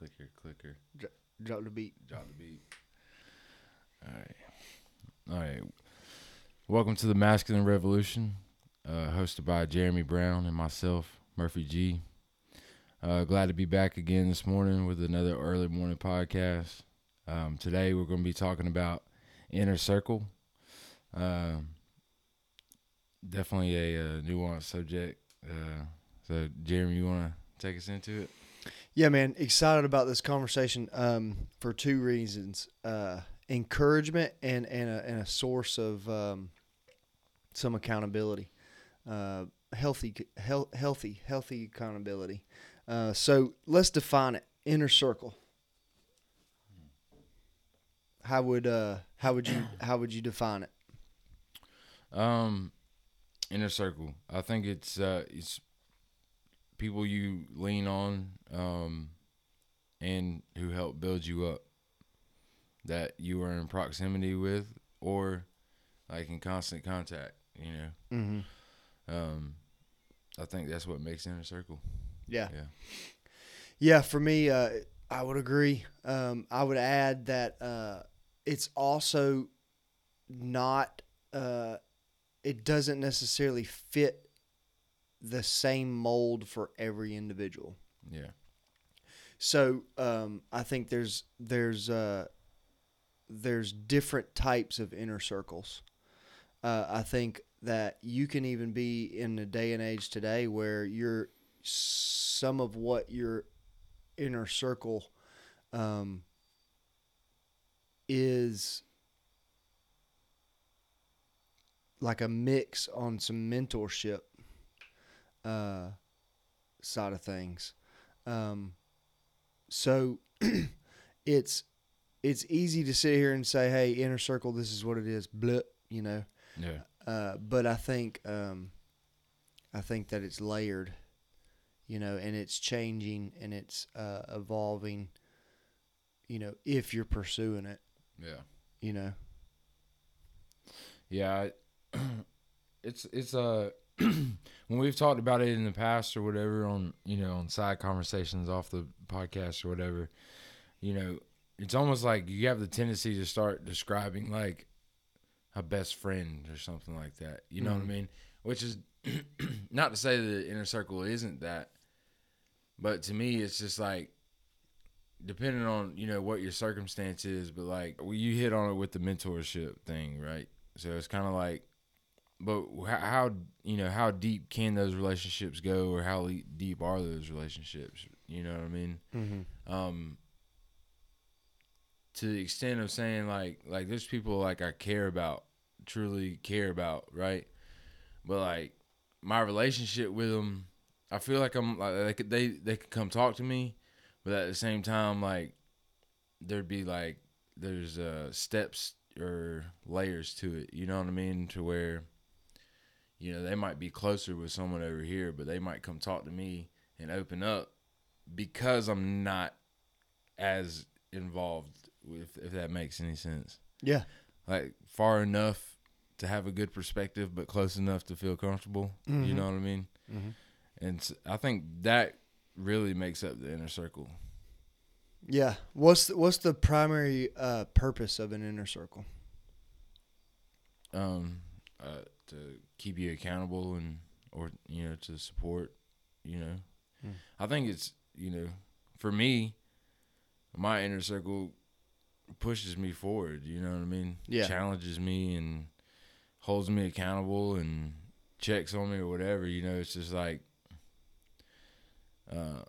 clicker, clicker. Drop the beat. Drop the beat. All right. All right. Welcome to the Masculine Revolution, uh, hosted by Jeremy Brown and myself, Murphy G. Uh, glad to be back again this morning with another early morning podcast. Um, today we're going to be talking about inner circle. Uh, definitely a, a nuanced subject. Uh, so, Jeremy, you want to take us into it? Yeah, man, excited about this conversation um, for two reasons: uh, encouragement and and a, and a source of um, some accountability, uh, healthy, he- healthy, healthy accountability. Uh, so let's define it: inner circle. How would uh how would you how would you define it? Um, inner circle. I think it's uh it's people you lean on, um, and who help build you up. That you are in proximity with, or like in constant contact. You know. Mm-hmm. Um, I think that's what makes inner circle. Yeah. Yeah. Yeah, for me, uh, I would agree. Um, I would add that uh, it's also not, uh, it doesn't necessarily fit the same mold for every individual. Yeah. So um, I think there's there's uh, there's different types of inner circles. Uh, I think that you can even be in a day and age today where you're some of what your inner circle um, is like a mix on some mentorship uh, side of things. Um, so it's it's easy to sit here and say, "Hey, inner circle, this is what it is." Blip, you know. Yeah. Uh, but I think um, I think that it's layered, you know, and it's changing and it's uh, evolving. You know, if you're pursuing it, Yeah. you know. Yeah, it's it's uh when we've talked about it in the past or whatever on you know on side conversations off the podcast or whatever, you know, it's almost like you have the tendency to start describing like a best friend or something like that. You know what I Mhm. mean? Which is not to say the inner circle isn't that, but to me, it's just like depending on you know what your circumstance is, but like well, you hit on it with the mentorship thing, right? So it's kind of like, but how, you know how deep can those relationships go, or how deep are those relationships? You know what I mean? Mm-hmm. Um, to the extent of saying like like there's people like I care about, truly care about, right? But like my relationship with them, I feel like I'm like they could they they could come talk to me, but at the same time like there'd be like there's uh steps or layers to it. You know what I mean? To where you know they might be closer with someone over here, but they might come talk to me and open up because I'm not as involved with if that makes any sense. Yeah. Like far enough to have a good perspective but close enough to feel comfortable. You Mhm. know what I mean? Mm-hmm. And I think that really makes up the inner circle. Yeah. What's the, what's the primary uh, purpose of an inner circle? Um uh to keep you accountable and or you know to support, you know. Hmm. I think it's, you know, for me my inner circle pushes me forward, you know what I mean? Yeah. Challenges me and holds me accountable and checks on me or whatever, you know, it's just like uh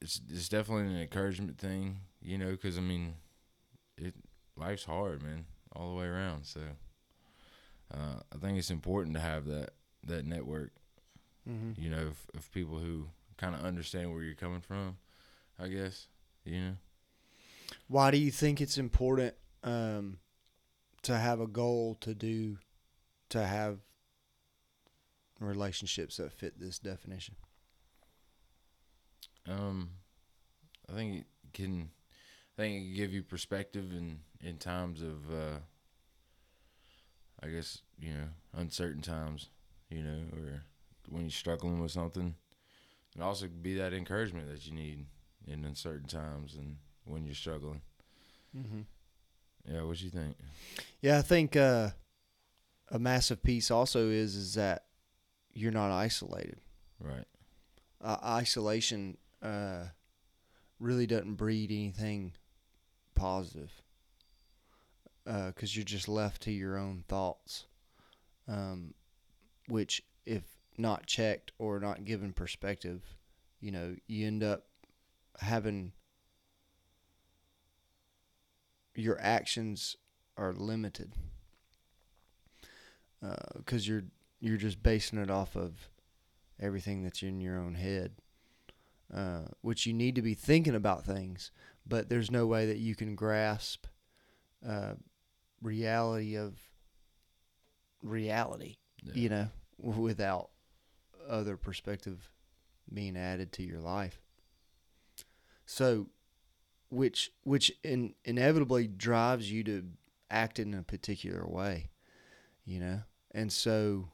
it's it's definitely an encouragement thing, you know, cuz I mean it life's hard, man, all the way around, so uh I think it's important to have that that network Mm-hmm. you know, of, of people who kind of understand where you're coming from, I guess, you know. Why do you think it's important um, to have a goal to do, to have relationships that fit this definition? Um, I think it can, I think it can give you perspective in in times of, uh, I guess you know, uncertain times, you know, or when you're struggling with something. And also be that encouragement that you need in uncertain times and when you're struggling. Mm-hmm. Yeah, what do you think? Yeah, I think uh, a massive piece also is is that you're not isolated. Right. Uh, isolation uh, really doesn't breed anything positive because you're just left to your own thoughts, um, which, if not checked or not given perspective, you know, you end up having your actions are limited because you're you're just basing it off of everything that's in your own head, uh, which you need to be thinking about things, but there's no way that you can grasp uh, reality of reality, Yeah. you know, without other perspective being added to your life. So, which which in, inevitably drives you to act in a particular way, you know, and so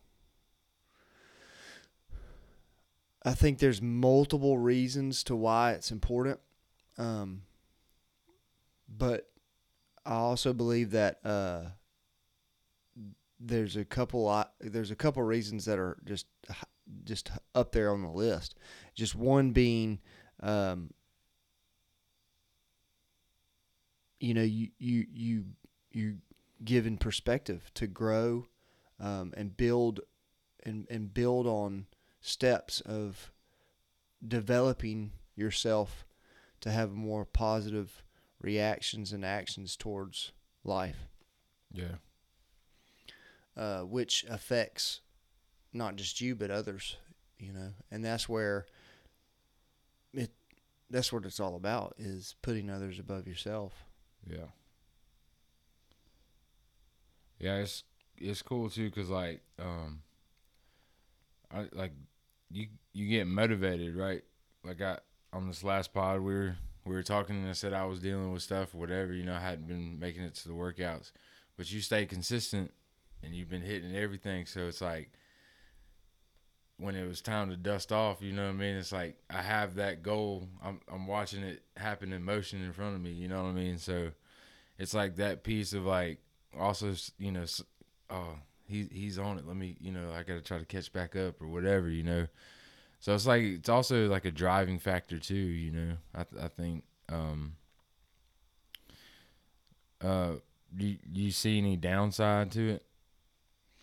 I think there's multiple reasons to why it's important. Um, but I also believe that uh, there's a couple there's a couple reasons that are just just up there on the list. Just one being, um, you know, you you you you given perspective to grow um, and build and and build on steps of developing yourself to have a more positive reactions and actions towards life, Yeah. uh, which affects not just you but others. You know, and that's where it that's what it's all about is putting others above yourself. Yeah. Yeah, it's it's cool too, cause like um, I like you you get motivated, right? Like I on this last pod we were we were talking and I said I was dealing with stuff or whatever, you know, I hadn't been making it to the workouts, but you stay consistent and you've been hitting everything, so it's like when it was time to dust off, you know what I mean? It's like I have that goal. I'm I'm watching it happen in motion in front of me, you know what I mean? So it's like that piece of like also you know oh he he's on it let me you know i gotta try to catch back up or whatever you know so it's like it's also like a driving factor too you know i, th- I think um uh do you, you see any downside to it?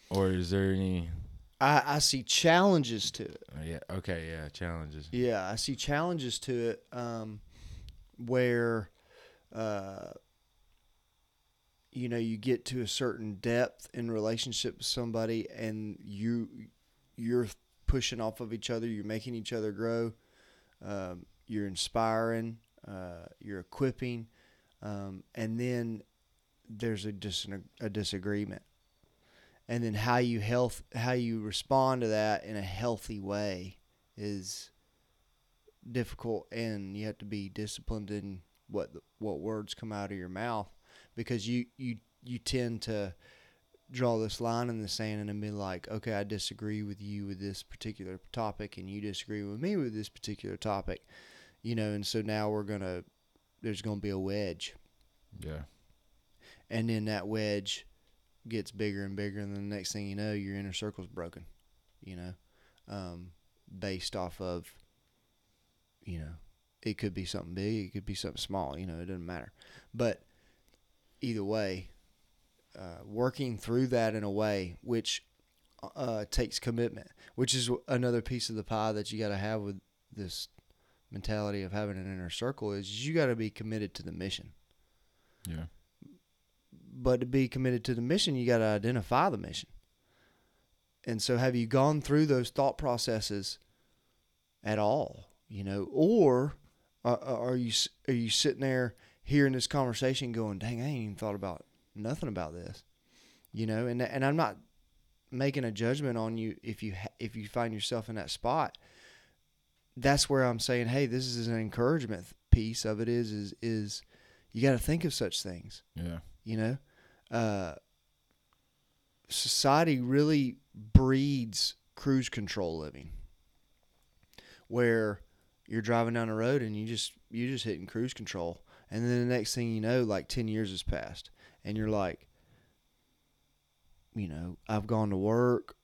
Or is there any? I, I see challenges to it. uh, yeah. Okay yeah challenges. Yeah, I see challenges to it um, where, uh, you know, you get to a certain depth in relationship with somebody, and you you're pushing off of each other. You're making each other grow. Um, you're inspiring. Uh, you're equipping, um, and then there's a dis- a disagreement, and then how you health how you respond to that in a healthy way is difficult and you have to be disciplined in what what words come out of your mouth because you you you tend to draw this line in the sand and be like okay I disagree with you with this particular topic and you disagree with me with this particular topic. You know and so now we're to there's to be a wedge. Yeah. And then that wedge gets bigger and bigger and the next thing you know your inner circle's broken you know um, based off of you know it could be something big it could be something small you know it doesn't matter. But either way uh, working through that in a way which uh, takes commitment which is another piece of the pie that you got to have with this mentality of having an inner circle is you got to be committed to the mission yeah but to be committed to the mission, you got to identify the mission. And so, have you gone through those thought processes at all? You know, or are, are you are you sitting there hearing this conversation, going, "Dang, I ain't even thought about nothing about this," you know? And and I'm not making a judgment on you if you ha- if you find yourself in that spot. That's where I'm saying, hey, this is an encouragement piece of it. Is is is you got to think of such things yeah you know uh, society really breeds cruise control living where you're driving down the road and you just you just hitting cruise control, and then the next thing you know, like ten years has passed, and you're like, you know, I've gone to work.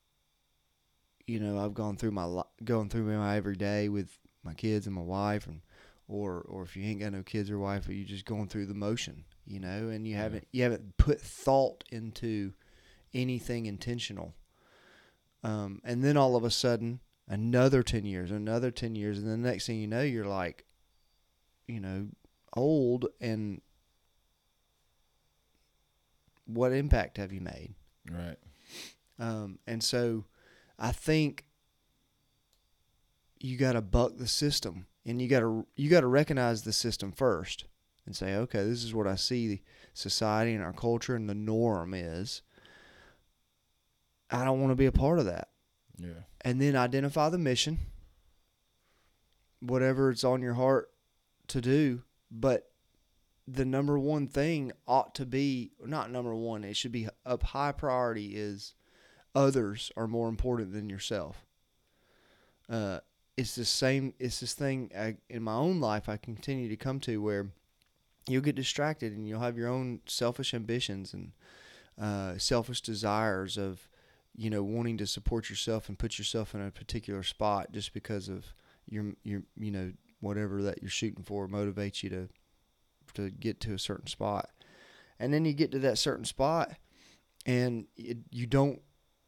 You know, I've gone through my li- going through my every day with my kids and my wife, and or or if you ain't got no kids or wife, you just going through the motion, you know, and you Yeah. haven't you haven't put thought into anything intentional. Um, and then all of a sudden, another ten years, another ten years, and the next thing you know, you're like, you know, old, and what impact have you made? Right. Um, and so I think you got to buck the system and you got to you got to recognize the system first and say, okay, this is what I see the society and our culture and the norm is. I don't want to be a part of that. Yeah. And then identify the mission, whatever it's on your heart to do. But the number one thing ought to be not number one, it should be up high priority is others are more important than yourself. Uh, it's the same. It's this thing I, in my own life I continue to come to where you'll get distracted and you'll have your own selfish ambitions and uh, selfish desires of you know wanting to support yourself and put yourself in a particular spot just because of your your you know whatever that you're shooting for motivates you to to get to a certain spot. And then you get to that certain spot and it, you don't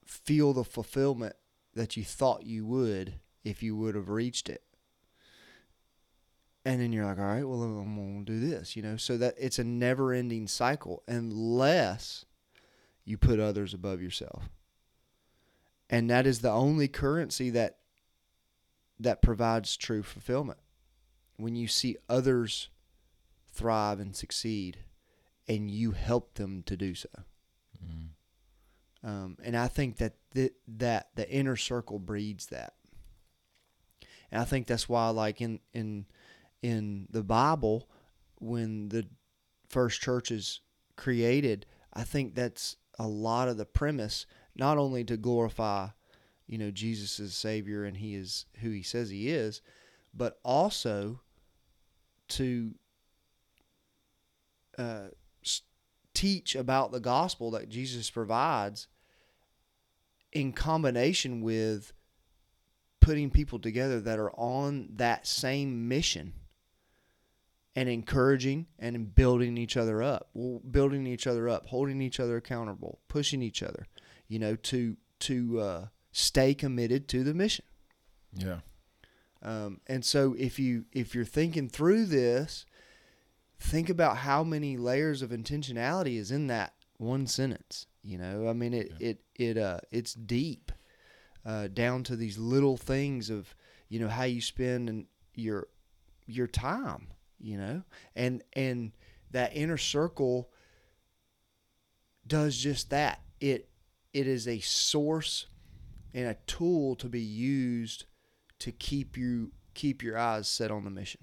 feel the fulfillment that you thought you would if you would have reached it. And then you're like all right well i'm going to do this you know? So that it's a never ending cycle unless you put others above yourself. And that is the only currency that that provides true fulfillment. When you see others thrive and succeed and you help them to do so Mm. um, and I think that th- that the inner circle breeds that. And I think that's why, like in in in the Bible, when the first church is created, I think that's a lot of the premise, not only to glorify, you know, Jesus as Savior and He is who He says He is, but also to uh, teach about the gospel that Jesus provides in combination with putting people together that are on that same mission and encouraging and building each other up well, building each other up holding each other accountable pushing each other you know to to uh, stay committed to the mission Yeah. um, and so if you if you're thinking through this, think about how many layers of intentionality is in that one sentence. You know, I mean it it it uh it's deep, uh, down to these little things of you know how you spend and your your time. You know, and and that inner circle does just that. It it is a source and a tool to be used to keep you keep your eyes set on the mission.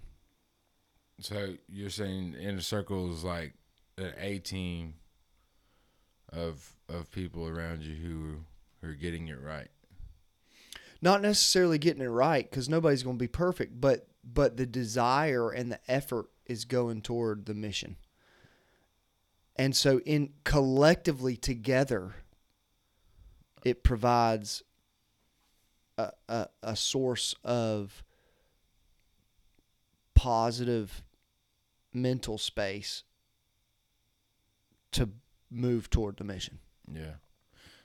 So you're saying inner circle is like an A team of of people around you who who are getting it right. Not necessarily getting it right cuz nobody's going to be perfect, but but the desire and the effort is going toward the mission. And so in collectively together it provides a, a, a source of positive mental space to move toward the mission. Yeah.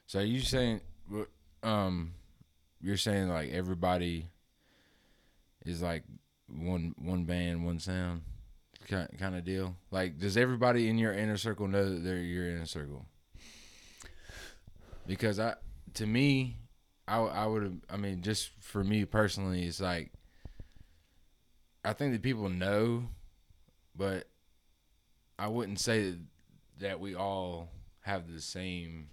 So you saying um you're saying like everybody is like one one band, one sound kind of deal? Like does everybody in your inner circle know that they're your inner circle? Because I to me I I would I mean just for me personally it's like I think that people know but I wouldn't say that, we all have the same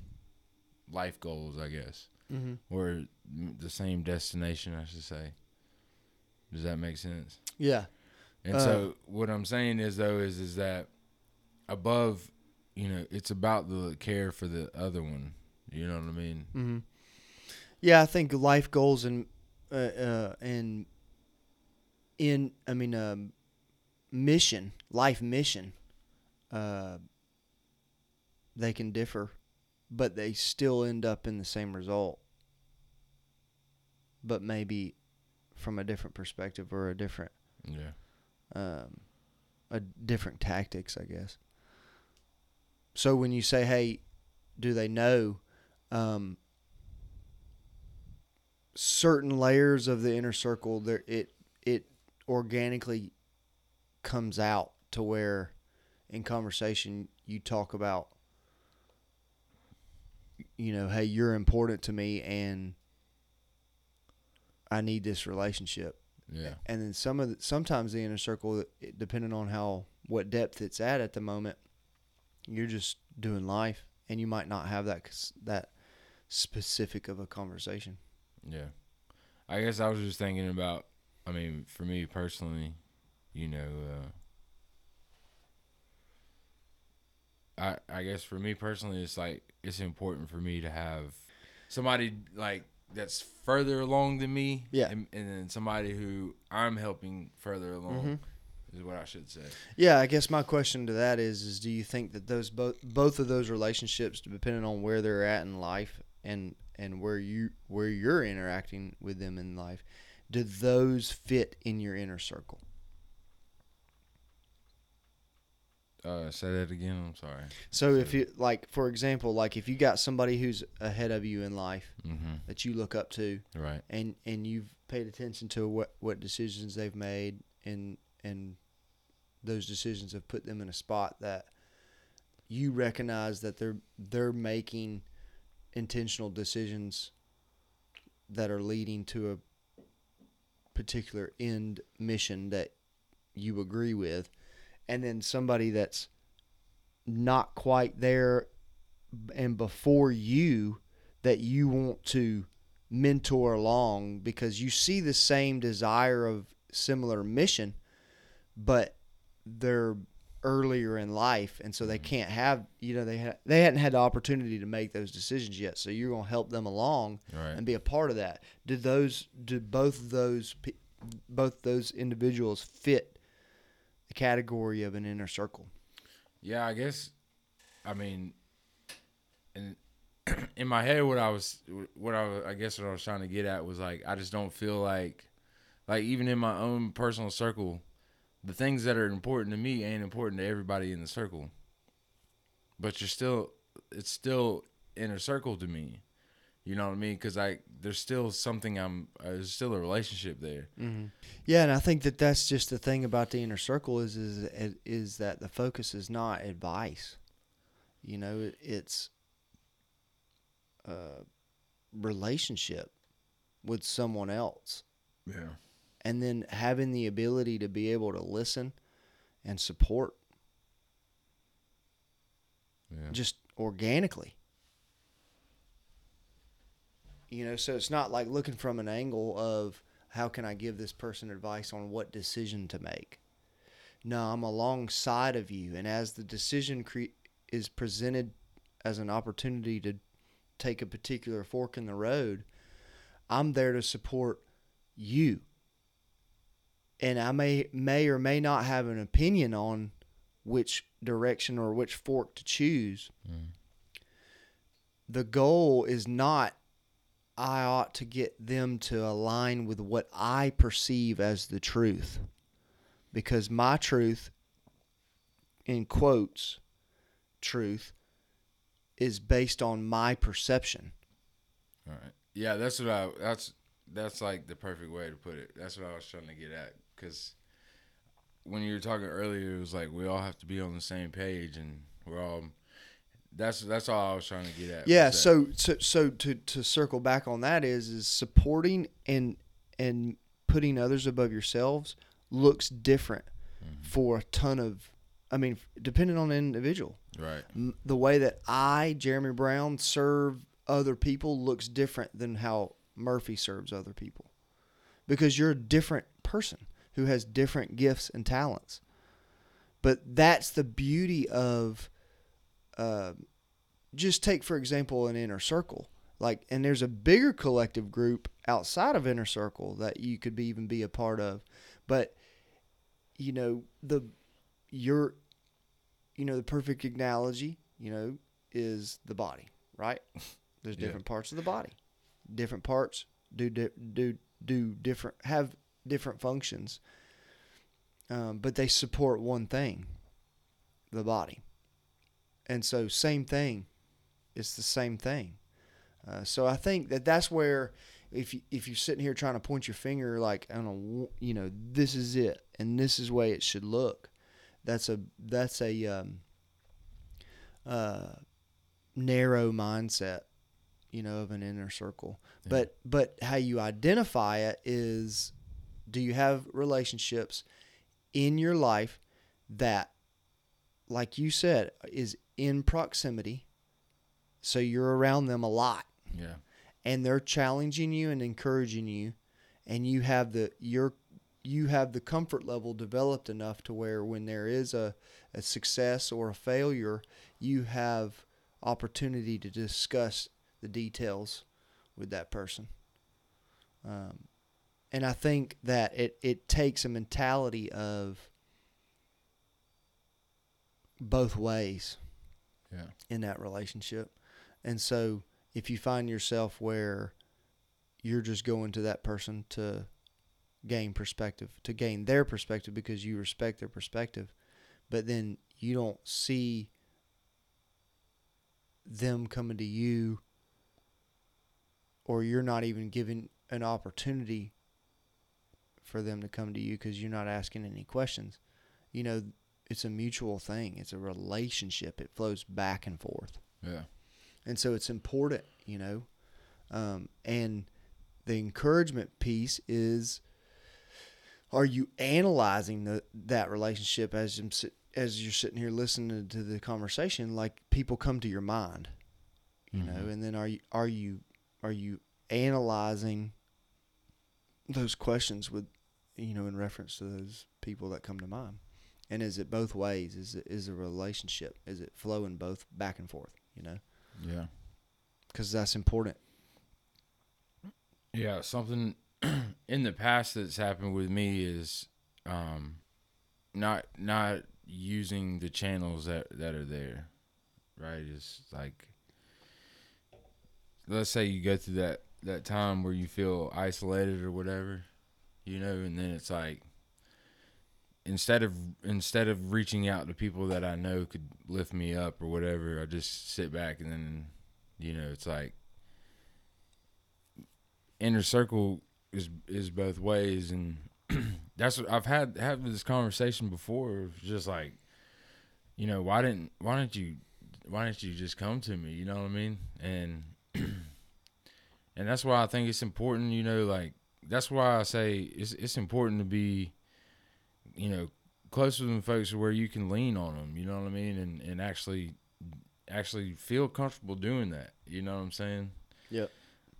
life goals, I guess, Mm-hmm. or the same destination, I should say. Does that make sense? Yeah. And Uh, so what I'm saying is though is is that above, you know, it's about the care for the other one. You know what I mean? Mm-hmm. Yeah, I think life goals and uh, uh, and in I mean um, mission, life mission, uh, they can differ, but they still end up in the same result. But maybe from a different perspective or a different Yeah. um, a different tactics, I guess. So when you say, "Hey, do they know?" Um, certain layers of the inner circle, there it it organically comes out to where, in conversation, you talk about, you know, "Hey, you're important to me, and I need this relationship." Yeah. and then some of the, sometimes the inner circle depending on how what depth it's at at the moment you're just doing life and you might not have that that specific of a conversation Yeah. I guess I was just thinking about I mean, for me personally, you know, uh I I guess for me personally it's like it's important for me to have somebody like that's further along than me. Yeah. And, and then somebody who I'm helping further along Mhm. is what I should say. yeah i guess my question to that is is do you think that those both both of those relationships depending on where they're at in life and and where you where you're interacting with them in life do those fit in your inner circle Uh say that again, I'm sorry. so if you like for example like if you got somebody who's ahead of you in life Mm-hmm. that you look up to Right. and and you've paid attention to what what decisions they've made and and those decisions have put them in a spot that you recognize that they're they're making intentional decisions that are leading to a particular end mission that you agree with and then somebody that's not quite there and before you that you want to mentor along because you see the same desire of similar mission but they're earlier in life and so they mm-hmm. can't have you know they ha- they hadn't had the opportunity to make those decisions yet so you're going to help them along Right. and be a part of that did those did both those both those individuals fit the category of an inner circle Yeah, I guess. I mean, in in my head, what I was, what I, I guess, what I was trying to get at was like, I just don't feel like, like even in my own personal circle, the things that are important to me ain't important to everybody in the circle. But you're still, it's still inner circle to me. You know what I mean? Because I, there's still something I'm, uh, there's still a relationship there. Mm-hmm. Yeah, and I think that that's just the thing about the inner circle is is is that the focus is not advice. You know, it, it's a relationship with someone else, Yeah. and then having the ability to be able to listen and support Yeah. just organically. You know, so it's not like looking from an angle of how can I give this person advice on what decision to make. No, I'm alongside of you, and as the decision cre- is presented as an opportunity to take a particular fork in the road, I'm there to support you. And I may may or may not have an opinion on which direction or which fork to choose. Mm. The goal is not I ought to get them to align with what I perceive as the truth. Because my truth, in quotes, truth, is based on my perception. All right. Yeah, that's what I. That's that's like the perfect way to put it. That's what I was trying to get at. Because when you were talking earlier, it was like we all have to be on the same page, and we're all. That's that's all I was trying to get at. Yeah, so so so to to circle back on that is is supporting and and putting others above yourselves looks different Mm-hmm. for a ton of I mean depending on the individual. right. The way that I Jeremy Brown serve other people looks different than how Murphy serves other people. Because you're a different person who has different gifts and talents. But that's the beauty of uh, just take for example an inner circle like and there's a bigger collective group outside of inner circle that you could be even be a part of But you know the your you know the perfect analogy you know is the body, right? There's Yeah. different parts of the body. Different parts do do do different have different functions, um, but they support one thing, the body. And so, same thing. It's the same thing. Uh, so I think that that's where, if you, if you're sitting here trying to point your finger, like I don't know, you know, this is it, and this is the way it should look. That's a that's a um, uh, narrow mindset, you know, of an inner circle. Yeah. But but how you identify it is, do you have relationships in your life that, like you said, is in proximity, so you're around them a lot. Yeah. and they're challenging you and encouraging you and you have the your you have the comfort level developed enough to where when there is a, a success or a failure you have opportunity to discuss the details with that person. Um, and i think that it, it takes a mentality of both ways Yeah. in that relationship. And so if you find yourself where you're just going to that person to gain perspective, to gain their perspective because you respect their perspective, but then you don't see them coming to you or you're not even given an opportunity for them to come to you because you're not asking any questions. You know, it's a mutual thing. It's a relationship. It flows back and forth, Yeah. and so it's important, you know. Um, and the encouragement piece is: Are you analyzing the, that relationship as as you're sitting here listening to the conversation? Like people come to your mind, you know, Mhm. and then are you are you are you analyzing those questions with you know in reference to those people that come to mind? And is it both ways? Is it is a relationship? Is it flowing both back and forth? You know, Yeah. because that's important. Yeah, something in the past that's happened with me is um not not using the channels that that are there. Right? It's like let's say you go through that that time where you feel isolated or whatever, you know, and then it's like instead of instead of reaching out to people that I know could lift me up or whatever, I just sit back and then you know, it's like inner circle is is both ways. And that's what I've had had this conversation before just like you know why didn't why didn't you why didn't you just come to me? You know what I mean? And and that's why I think it's important you know like that's why I say it's it's important to be you know close with them folks where you can lean on them you know what I mean and and actually actually feel comfortable doing that you know what I'm saying Yep.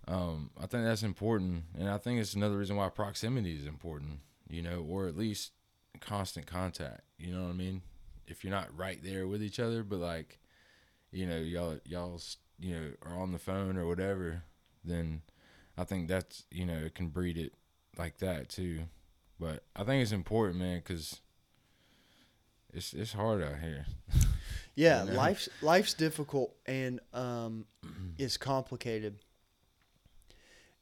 um, I think that's important, and I think it's another reason why proximity is important. You know, or at least constant contact. You know what I mean? If you're not right there with each other, but like, you know, y'all y'all you know are on the phone or whatever, then I think that's you know it can breed it like that too. But I think it's important, man, because it's it's hard out here. Yeah, You know? life's life's difficult and um, it's complicated.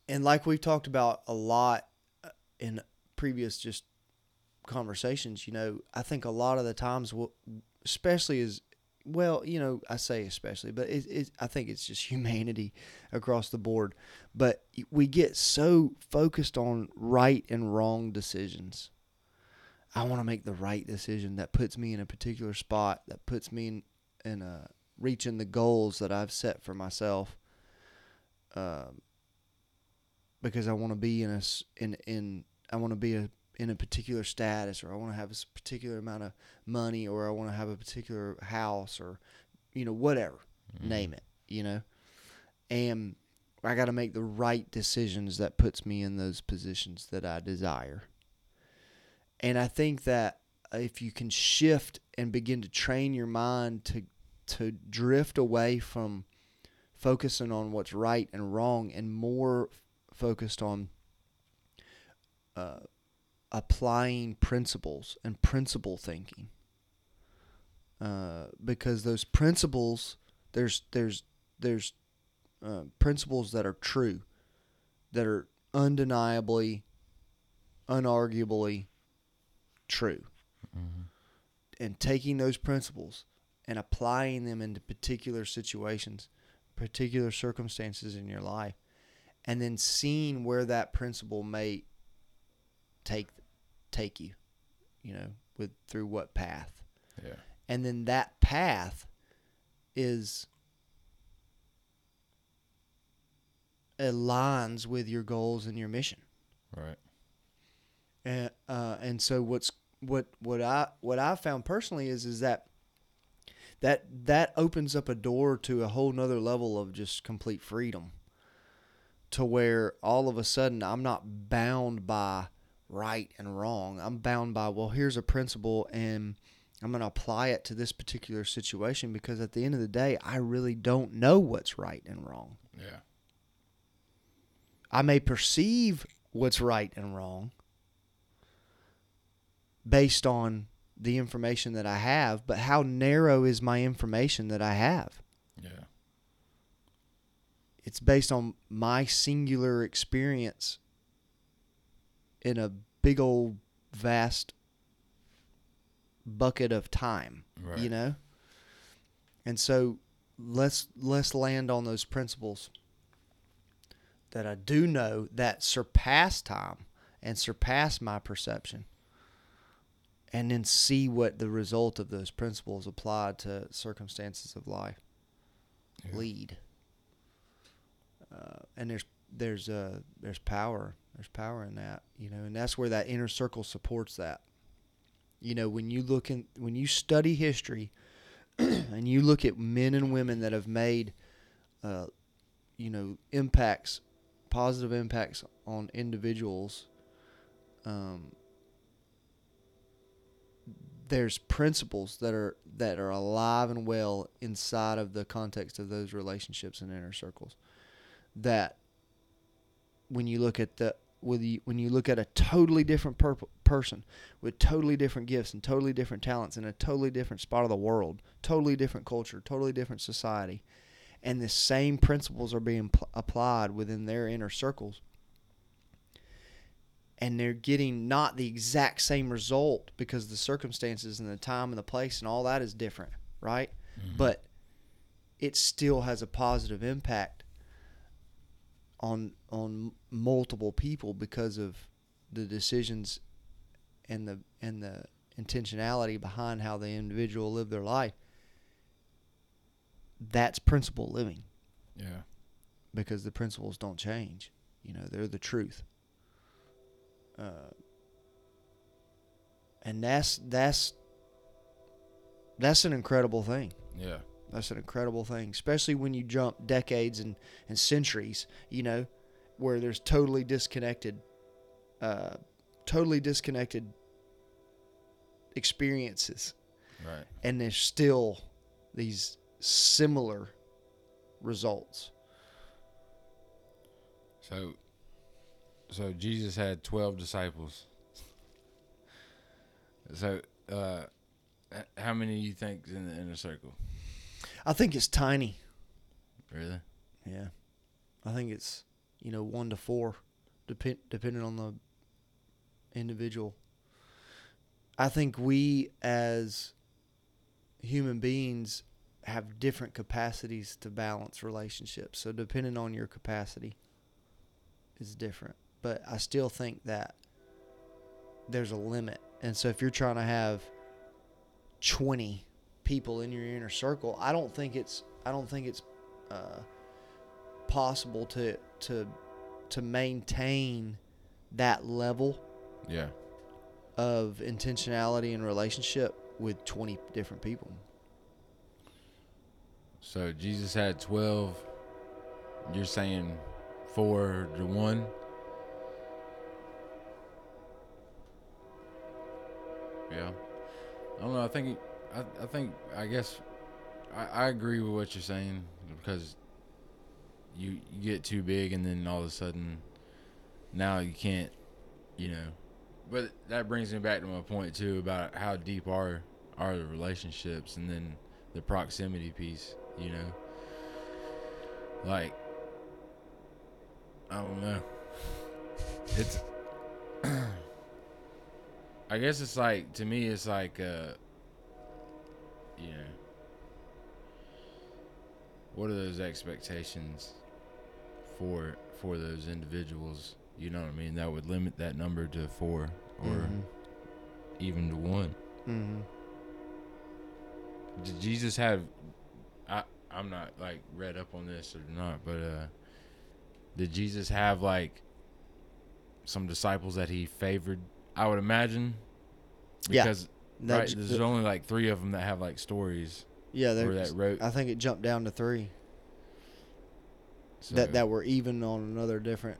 And like we've talked about a lot uh, in previous just conversations, you know, I think a lot of the times, we'll, especially as well, you know, I say especially, but it, it, I think it's just humanity across the board. But we get so focused on right and wrong decisions. I want to make the right decision that puts me in a particular spot, that puts me in, in a, reaching the goals that I've set for myself. Um, because I want to be in a in in I want to be a in a particular status, or I want to have a particular amount of money, or I want to have a particular house, or you know whatever, name it, you know, and I got to make the right decisions that puts me in those positions that I desire. And I think that if you can shift and begin to train your mind to to drift away from focusing on what's right and wrong and more f- focused on uh, applying principles and principle thinking. Uh, because those principles, there's there's there's uh, principles that are true, that are undeniably, unarguably true, and taking those principles and applying them into particular situations, particular circumstances in your life, and then seeing where that principle may take take you, you know, with through what path. Yeah. And then that path is aligns with your goals and your mission. Right. And uh, and so what's what what I what I found personally is is that that that opens up a door to a whole nother level of just complete freedom to where all of a sudden I'm not bound by right and wrong. I'm bound by well here's a principle and I'm going to apply it to this particular situation because at the end of the day I really don't know what's right and wrong. Yeah. I may perceive what's right and wrong based on the information that I have, but how narrow is my information that I have? Yeah. It's based on my singular experience in a big old vast bucket of time, Right. you know? And so let's let's land on those principles that I do know that surpass time and surpass my perception. And then see what the result of those principles applied to circumstances of life Yeah. lead. Uh, and there's there's uh there's power there's power in that you know and that's where that inner circle supports that. You know when you look in when you study history and you look at men and women that have made uh you know impacts positive impacts on individuals um there's principles that are that are alive and well inside of the context of those relationships and inner circles that when you look at the with you, when you look at a totally different per- person with totally different gifts and totally different talents in a totally different spot of the world, totally different culture, totally different society, and the same principles are being pl- applied within their inner circles, and they're getting not the exact same result because the circumstances and the time and the place and all that is different, right? Mm-hmm. But it still has a positive impact on on multiple people because of the decisions and the and the intentionality behind how the individual live their life. That's principle living Yeah. because the principles don't change. You know, they're the truth. Uh, and that's that's that's an incredible thing. Yeah. That's an incredible thing, especially when you jump decades and, and centuries, you know, where there's totally disconnected, uh, totally disconnected experiences, Right. and there's still these similar results. So, so Jesus had twelve disciples. So, uh, how many do you think in the inner circle? I think it's tiny. Really? Yeah, I think it's you know one to four, depend depending on the individual. I think we as human beings have different capacities to balance relationships. So depending on your capacity is different. But I still think that there's a limit. And so if you're trying to have 20 people in your inner circle, I don't think it's I don't think it's uh, possible to to to maintain that level Yeah. of intentionality and relationship with 20 different people. So Jesus had twelve. You're saying four to one. Yeah. I don't know. I think. I, I think. I guess. I, I agree with what you're saying because you you get too big and then all of a sudden now you can't you know But that brings me back to my point too about how deep are are the relationships, and then the proximity piece. You know, like I don't know. It's. I guess it's like to me, it's like uh, you know, what are those expectations for for those individuals? You know what I mean? That would limit that number to four or Mhm. even to one. Mhm. Did Jesus have? I I'm not like read up on this or not, but uh, did Jesus have like some disciples that he favored? I would imagine. Yeah. Because That right, j- there's only like three of them that have like stories yeah, there's- that wrote. I think it jumped down to three So that that were even on another different,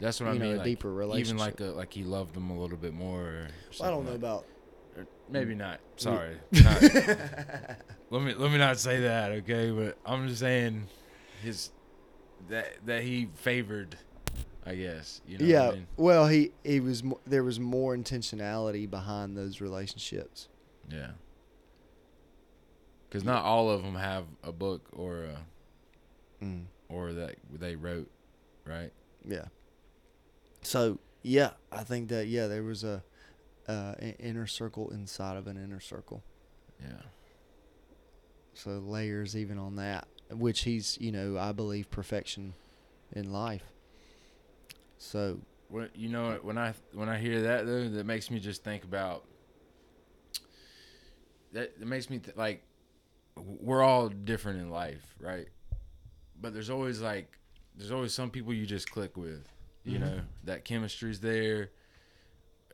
that's what you I know, mean. a like, deeper relationship. Even like a, like he loved them a little bit more. Or Well, I don't know like- about. or Maybe mm. not. Sorry. Not- let me let me not say that, okay? But I'm just saying his that that he favored, I guess. You know yeah. what I mean? Well, he he was there was more intentionality behind those relationships. Yeah. Because not all of them have a book or a, Mm. or that they wrote, right? Yeah. So yeah, I think that yeah there was a uh, an inner circle inside of an inner circle. Yeah. So layers even on that, which he's you know I believe perfection in life. So When, you know when I when I hear that though, that makes me just think about that. It makes me th- like we're all different in life, right? But there's always like there's always some people you just click with, you Mhm. know, that chemistry's there,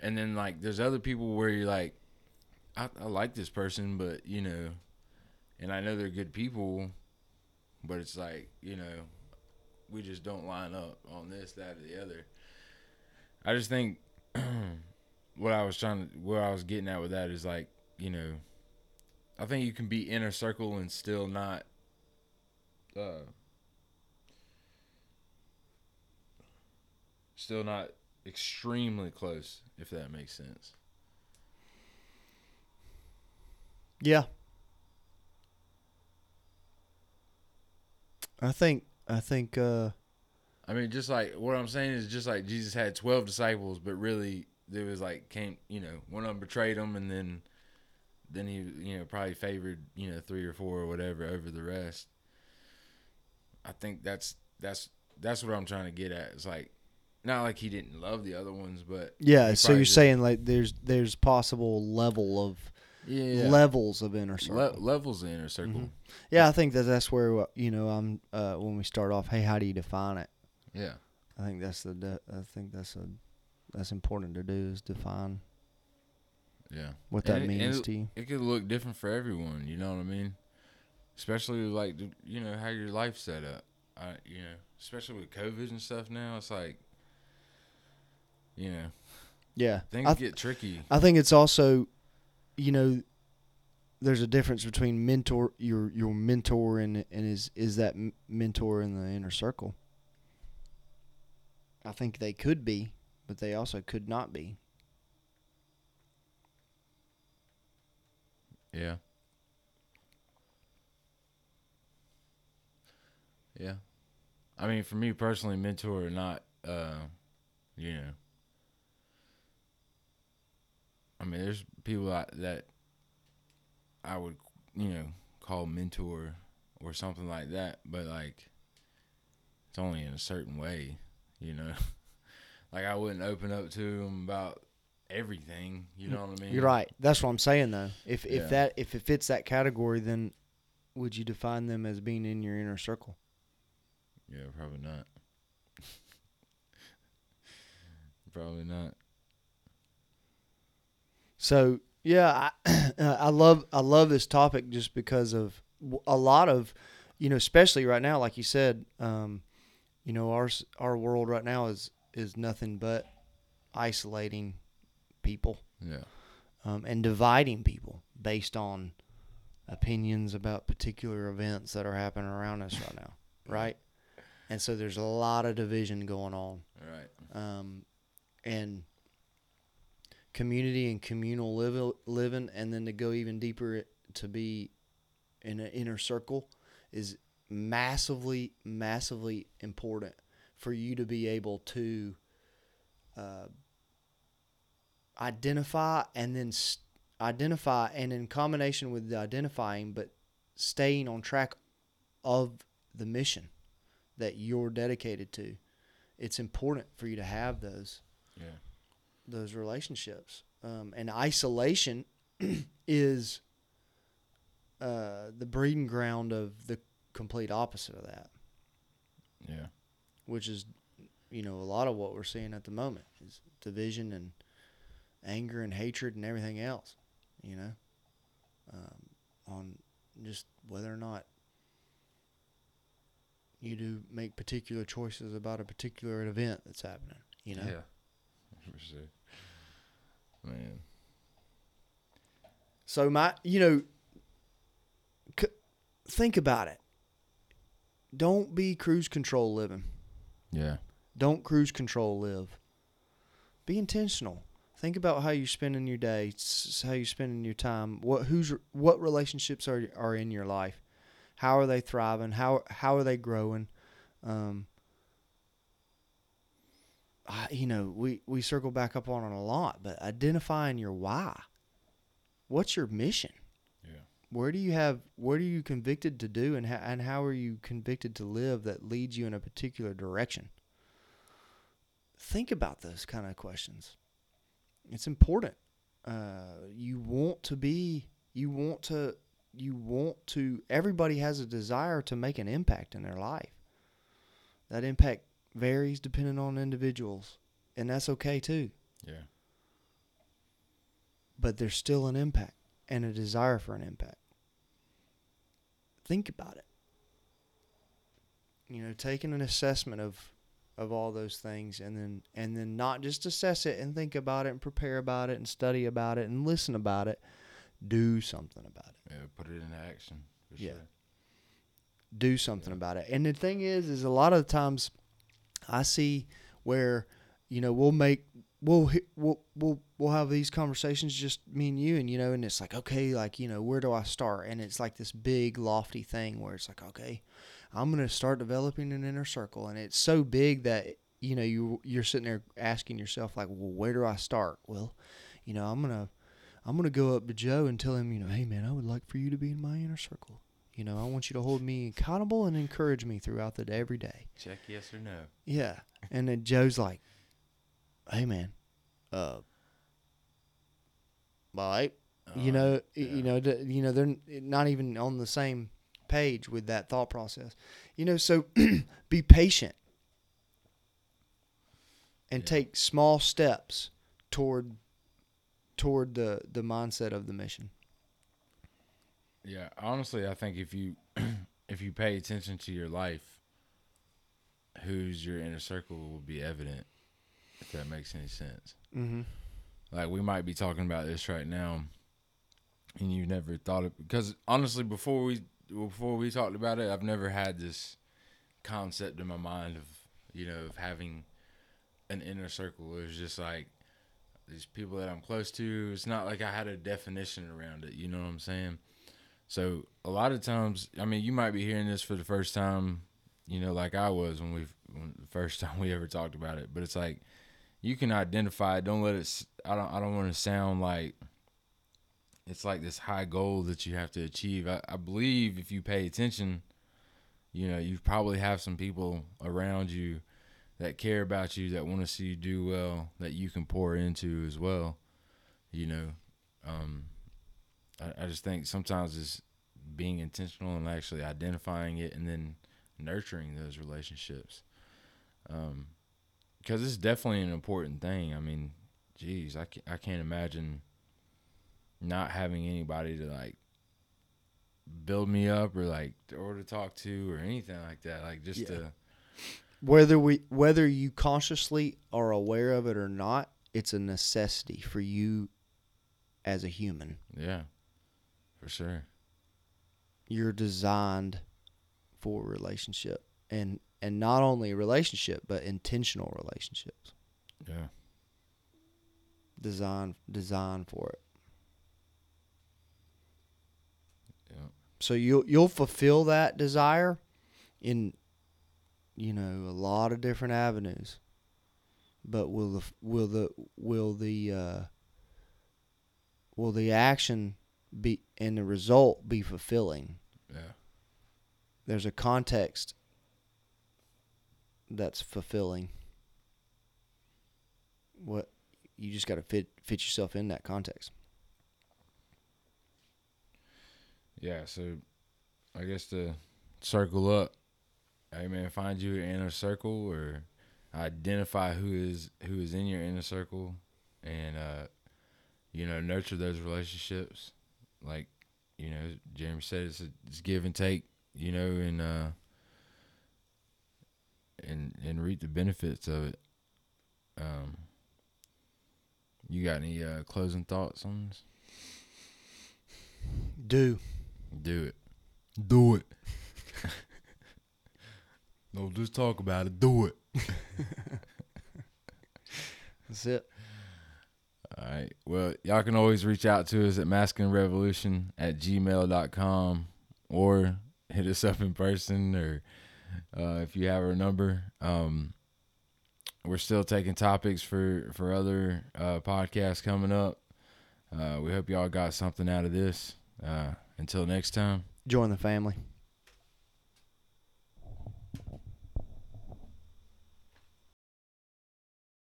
and then like there's other people where you're like, I, I like this person, but you know, and I know they're good people, but it's like you know, we just don't line up on this, that, or the other. I just think what I was trying to, where I was getting at with that is like, you know, I think you can be inner circle and still not, uh, still not extremely close, if that makes sense. yeah, I think I think uh, I mean, just like what I'm saying is just like Jesus had 12 disciples, but really there was like came, you know, one of them betrayed him, and then then he, you know, probably favored, you know, three or four or whatever over the rest. I think that's that's that's what I'm trying to get at. It's like not like he didn't love the other ones, but yeah. So you're just- saying like there's there's possible level of yeah, levels of inner circle. Le- levels of inner circle. Mhm. Yeah, I think that that's where uh, you know I'm uh, when we start off. Hey, how do you define it? Yeah, I think that's the de- I think that's a that's important to do is define yeah. what that and means it- to you. it could look different for everyone. You know what I mean? Especially like you know how your life's set up. I you know, especially with COVID and stuff now, it's like you know Yeah, things I, th- get tricky. I think it's also, you know, there's a difference between mentor your your mentor and and is is that mentor in the inner circle. I think they could be, but they also could not be. Yeah. Yeah. I mean, for me personally, mentor or not, uh, you know. I mean, there's people I, that I would, you know, call mentor or something like that, but like, it's only in a certain way, you know. like, I wouldn't open up to them about everything, you know what I mean? You're right. That's what I'm saying though. If if Yeah. that if it fits that category, then would you define them as being in your inner circle? Yeah, probably not. probably not. So yeah, I, I love I love this topic just because of a lot of, you know, especially right now, like you said, um, you know, our our world right now is is nothing but isolating people Yeah. um, and dividing people based on opinions about particular events that are happening around us right now, right? And so there's a lot of division going on Right. um, and community and communal live, living, and then to go even deeper to be in an inner circle is massively, massively important for you to be able to uh, identify and then st- identify, and in combination with the identifying, but staying on track of the mission that you're dedicated to. It's important for you to have those Yeah. Those relationships. Um, and isolation is uh, the breeding ground of the complete opposite of that, Yeah. which is, you know, a lot of what we're seeing at the moment is division and anger and hatred and everything else, you know, um, on just whether or not you do make particular choices about a particular event that's happening, you know. Yeah. For sure. Man. So my, you know, c- think about it. Don't be cruise control living. Yeah. Don't cruise control live. Be intentional. Think about how you're spending your day, how you're spending your time. What who's what relationships are are in your life? How are they thriving? How how are they growing? Um, I, you know, we we circle back up on it a lot, but identifying your why. What's your mission? Yeah. Where do you have what are you convicted to do and how, and how are you convicted to live that leads you in a particular direction? Think about those kind of questions. It's important. Uh, you want to be you want to you want to everybody has a desire to make an impact in their life. That impact varies depending on individuals, and that's okay too. Yeah. But there's still an impact and a desire for an impact. Think about it. You know, taking an assessment of of all those things and then and then not just assess it and think about it and prepare about it and study about it and listen about it. Do something about it. Yeah. Put it into action. For Yeah. Sure. do something about it. And the thing is, is a lot of times I see where, you know, we'll make we'll we'll we'll we'll have these conversations just me and you, and you know, and it's like okay, like you know, where do I start? And it's like this big lofty thing where it's like okay, I'm gonna start developing an inner circle, and it's so big that you know you you're sitting there asking yourself like, well, where do I start? Well, you know, I'm gonna I'm gonna go up to Joe and tell him, you know, hey man, I would like for you to be in my inner circle. You know, I want you to hold me accountable and encourage me throughout the day, every day. Check yes or no. Yeah. And then Joe's like, hey, man, uh, all right. you Uh, know, yeah. you know, you know, they're not even on the same page with that thought process. You know, so be patient and Yeah. take small steps toward toward the the mindset of the mission. Yeah, honestly, I think if you if you pay attention to your life, who's your inner circle will be evident. If that makes any sense. Mm-hmm. Like we might be talking about this right now, and you've never thought it because honestly, before we before we talked about it, I've never had this concept in my mind of you know of having an inner circle. It was just like these people that I'm close to. It's not like I had a definition around it. You know what I'm saying? So a lot of times, I mean, you might be hearing this for the first time, you know, like I was when we when the first time we ever talked about it. But it's like you can identify. it. Don't let it. I don't. I don't want to sound like it's like this high goal that you have to achieve. I, I believe if you pay attention, you know, you probably have some people around you that care about you, that want to see you do well, that you can pour into as well. You know, um, I, I just think sometimes it's being intentional and actually identifying it and then nurturing those relationships. Um, because it's definitely an important thing. I mean, geez, I can't, I can't imagine not having anybody to like build me up or like or to talk to or anything like that. Like just Yeah. to Whether we whether you consciously are aware of it or not, it's a necessity for you as a human. yeah, for sure. You're designed for relationship and and not only relationship but intentional relationships. Yeah, design design for it. Yeah. So you'll you'll fulfill that desire in you know a lot of different avenues. But will the will the will the uh, will the action be and the result be fulfilling? Yeah. There's a context that's fulfilling. What you just got to fit fit yourself in that context. Yeah, so I guess to circle up, hey man, find you an inner circle or identify who is who is in your inner circle and uh you know, nurture those relationships. Like, you know, Jeremy said it's, a, it's give and take, you know, and uh and and reap the benefits of it. Um you got any uh closing thoughts on this? Do Do it. Do it. no, just talk about it. Do it. that's it. All right. Well, y'all can always reach out to us at masculinerevolution at gmail.com or hit us up in person or uh, if you have our number. Um, we're still taking topics for, for other uh, podcasts coming up. Uh, we hope y'all got something out of this. Uh, until next time. Join the family.